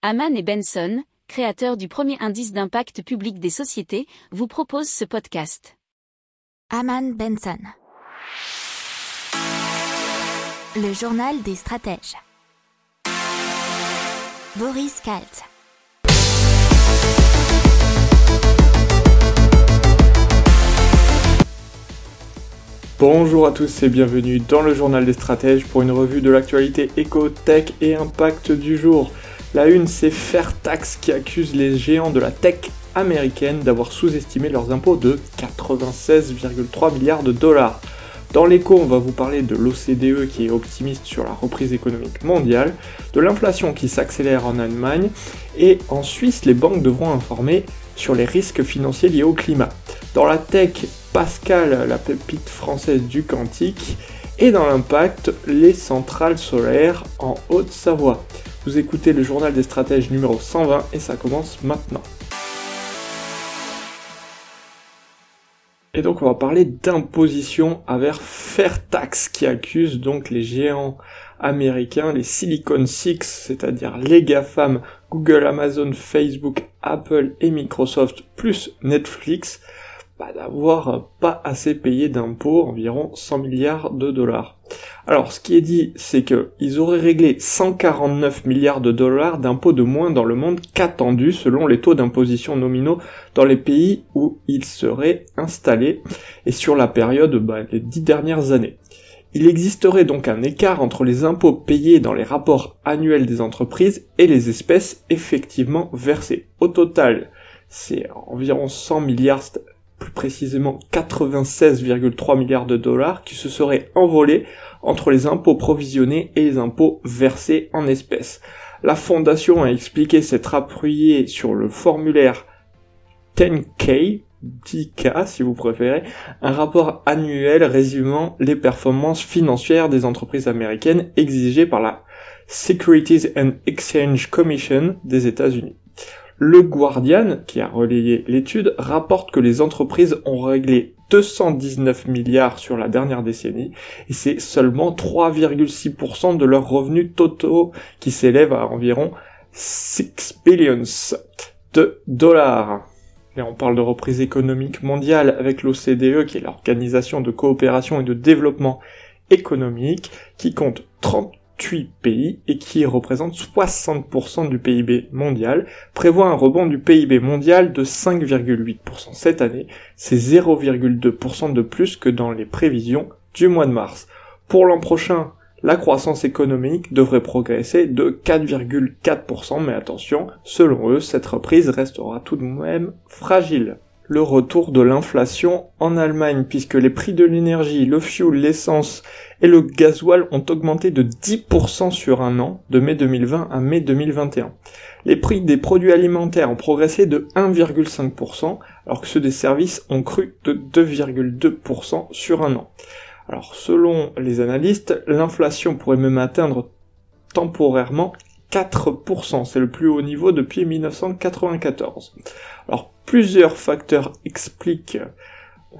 Haman et Benson, créateurs du premier indice d'impact public des sociétés, vous proposent ce podcast. Haman Benson. Le journal des stratèges. Boris Kalt. Bonjour à tous et bienvenue dans le journal des stratèges pour une revue de l'actualité éco, tech et impact du jour. La une, c'est Fairtax qui accuse les géants de la tech américaine d'avoir sous-estimé leurs impôts de 96,3 milliards de dollars. Dans l'écho, on va vous parler de l'OCDE qui est optimiste sur la reprise économique mondiale, de l'inflation qui s'accélère en Allemagne, et en Suisse, les banques devront informer sur les risques financiers liés au climat. Dans la tech, Pascal, la pépite française du quantique, et dans l'impact, les centrales solaires en Haute-Savoie. Vous écoutez le journal des stratèges numéro 120 et ça commence maintenant. Et donc on va parler d'imposition avec Fairtax qui accuse donc les géants américains, les Silicon Six, c'est-à-dire les GAFAM, Google, Amazon, Facebook, Apple et Microsoft, plus Netflix, d'avoir pas assez payé d'impôts, environ 100 milliards de dollars. Alors, ce qui est dit, c'est qu'ils auraient réglé 149 milliards de dollars d'impôts de moins dans le monde qu'attendu selon les taux d'imposition nominaux dans les pays où ils seraient installés et sur la période bah, les dix dernières années. Il existerait donc un écart entre les impôts payés dans les rapports annuels des entreprises et les espèces effectivement versées. Au total, c'est environ 100 milliards plus précisément 96,3 milliards de dollars qui se seraient envolés entre les impôts provisionnés et les impôts versés en espèces. La fondation a expliqué s'être appuyée sur le formulaire 10K, 10K si vous préférez, un rapport annuel résumant les performances financières des entreprises américaines exigées par la Securities and Exchange Commission des États-Unis. Le Guardian, qui a relayé l'étude, rapporte que les entreprises ont réglé 219 milliards sur la dernière décennie, et c'est seulement 3,6% de leurs revenus totaux qui s'élèvent à environ 6 billions de dollars. Et on parle de reprise économique mondiale avec l'OCDE, qui est l'organisation de coopération et de développement économique, qui compte 30 pays et qui représente 60% du PIB mondial, prévoit un rebond du PIB mondial de 5,8% cette année, c'est 0,2% de plus que dans les prévisions du mois de mars. Pour l'an prochain, la croissance économique devrait progresser de 4,4%, mais attention, selon eux, cette reprise restera tout de même fragile le retour de l'inflation en Allemagne puisque les prix de l'énergie, le fuel, l'essence et le gasoil ont augmenté de 10% sur un an, de mai 2020 à mai 2021. Les prix des produits alimentaires ont progressé de 1,5%, alors que ceux des services ont cru de 2,2% sur un an. Alors selon les analystes, l'inflation pourrait même atteindre temporairement 4%, c'est le plus haut niveau depuis 1994. Alors plusieurs facteurs expliquent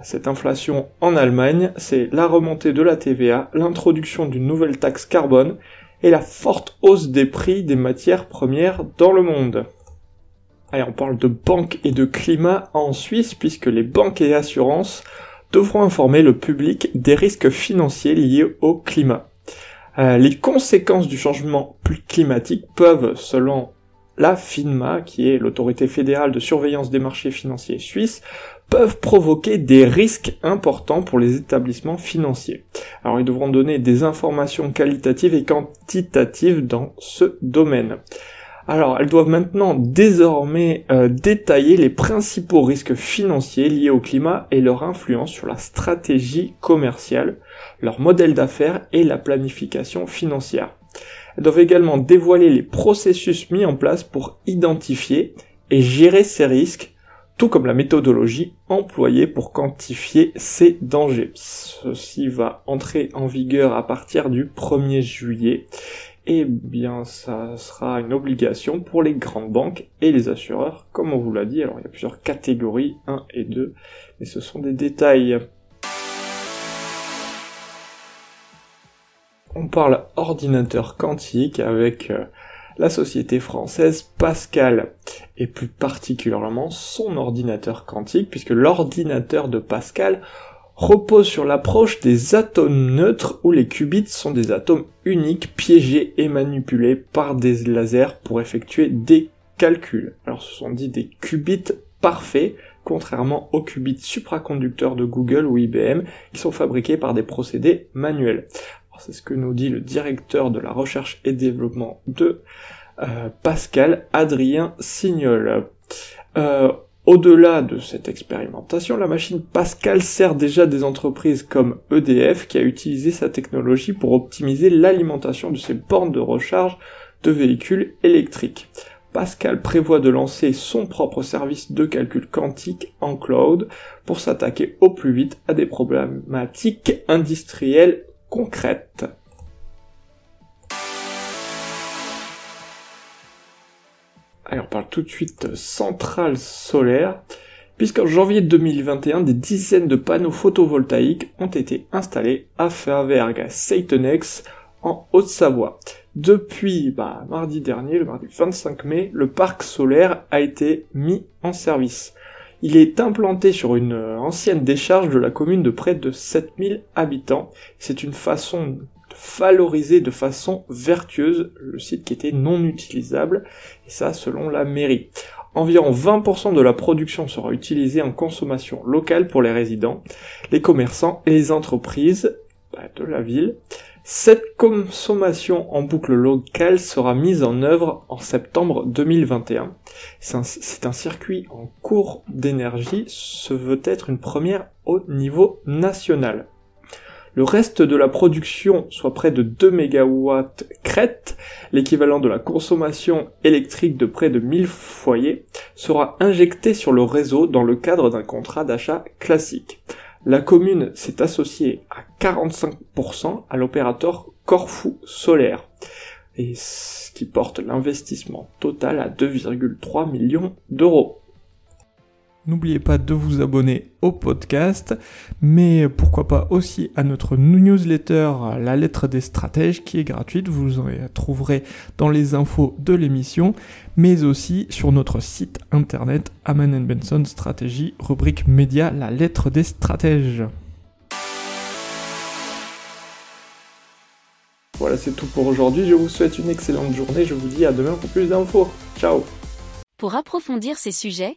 cette inflation en Allemagne, c'est la remontée de la TVA, l'introduction d'une nouvelle taxe carbone et la forte hausse des prix des matières premières dans le monde. Allez, on parle de banque et de climat en Suisse puisque les banques et assurances devront informer le public des risques financiers liés au climat. Euh, les conséquences du changement climatique peuvent, selon la FINMA, qui est l'autorité fédérale de surveillance des marchés financiers suisses, peuvent provoquer des risques importants pour les établissements financiers. Alors ils devront donner des informations qualitatives et quantitatives dans ce domaine. Alors, elles doivent maintenant désormais euh, détailler les principaux risques financiers liés au climat et leur influence sur la stratégie commerciale, leur modèle d'affaires et la planification financière. Elles doivent également dévoiler les processus mis en place pour identifier et gérer ces risques, tout comme la méthodologie employée pour quantifier ces dangers. Ceci va entrer en vigueur à partir du 1er juillet eh bien ça sera une obligation pour les grandes banques et les assureurs, comme on vous l'a dit. Alors il y a plusieurs catégories, 1 et 2, mais ce sont des détails. On parle ordinateur quantique avec euh, la société française Pascal, et plus particulièrement son ordinateur quantique, puisque l'ordinateur de Pascal repose sur l'approche des atomes neutres où les qubits sont des atomes uniques piégés et manipulés par des lasers pour effectuer des calculs. Alors ce sont dit des qubits parfaits, contrairement aux qubits supraconducteurs de Google ou IBM qui sont fabriqués par des procédés manuels. C'est ce que nous dit le directeur de la recherche et développement de euh, Pascal, Adrien Signol. Euh, au-delà de cette expérimentation, la machine Pascal sert déjà des entreprises comme EDF qui a utilisé sa technologie pour optimiser l'alimentation de ses bornes de recharge de véhicules électriques. Pascal prévoit de lancer son propre service de calcul quantique en cloud pour s'attaquer au plus vite à des problématiques industrielles concrètes. Allez, on parle tout de suite centrale solaire, puisqu'en janvier 2021, des dizaines de panneaux photovoltaïques ont été installés à Favergue, à Seitenex, en Haute-Savoie. Depuis bah, mardi dernier, le mardi 25 mai, le parc solaire a été mis en service. Il est implanté sur une ancienne décharge de la commune de près de 7000 habitants. C'est une façon valoriser de façon vertueuse le site qui était non utilisable, et ça selon la mairie. Environ 20% de la production sera utilisée en consommation locale pour les résidents, les commerçants et les entreprises bah, de la ville. Cette consommation en boucle locale sera mise en œuvre en septembre 2021. C'est un, un, circuit en cours d'énergie, ce veut être une première au niveau national. Le reste de la production, soit près de 2 MW crête, l'équivalent de la consommation électrique de près de 1000 foyers, sera injecté sur le réseau dans le cadre d'un contrat d'achat classique. La commune s'est associée à 45% à l'opérateur Corfou Solaire, et ce qui porte l'investissement total à 2,3 millions d'euros. N'oubliez pas de vous abonner au podcast, mais pourquoi pas aussi à notre newsletter La lettre des stratèges qui est gratuite, vous en trouverez dans les infos de l'émission, mais aussi sur notre site internet Aman Benson Stratégie, rubrique média La lettre des stratèges. Voilà, c'est tout pour aujourd'hui. Je vous souhaite une excellente journée. Je vous dis à demain pour plus d'infos. Ciao Pour approfondir ces sujets,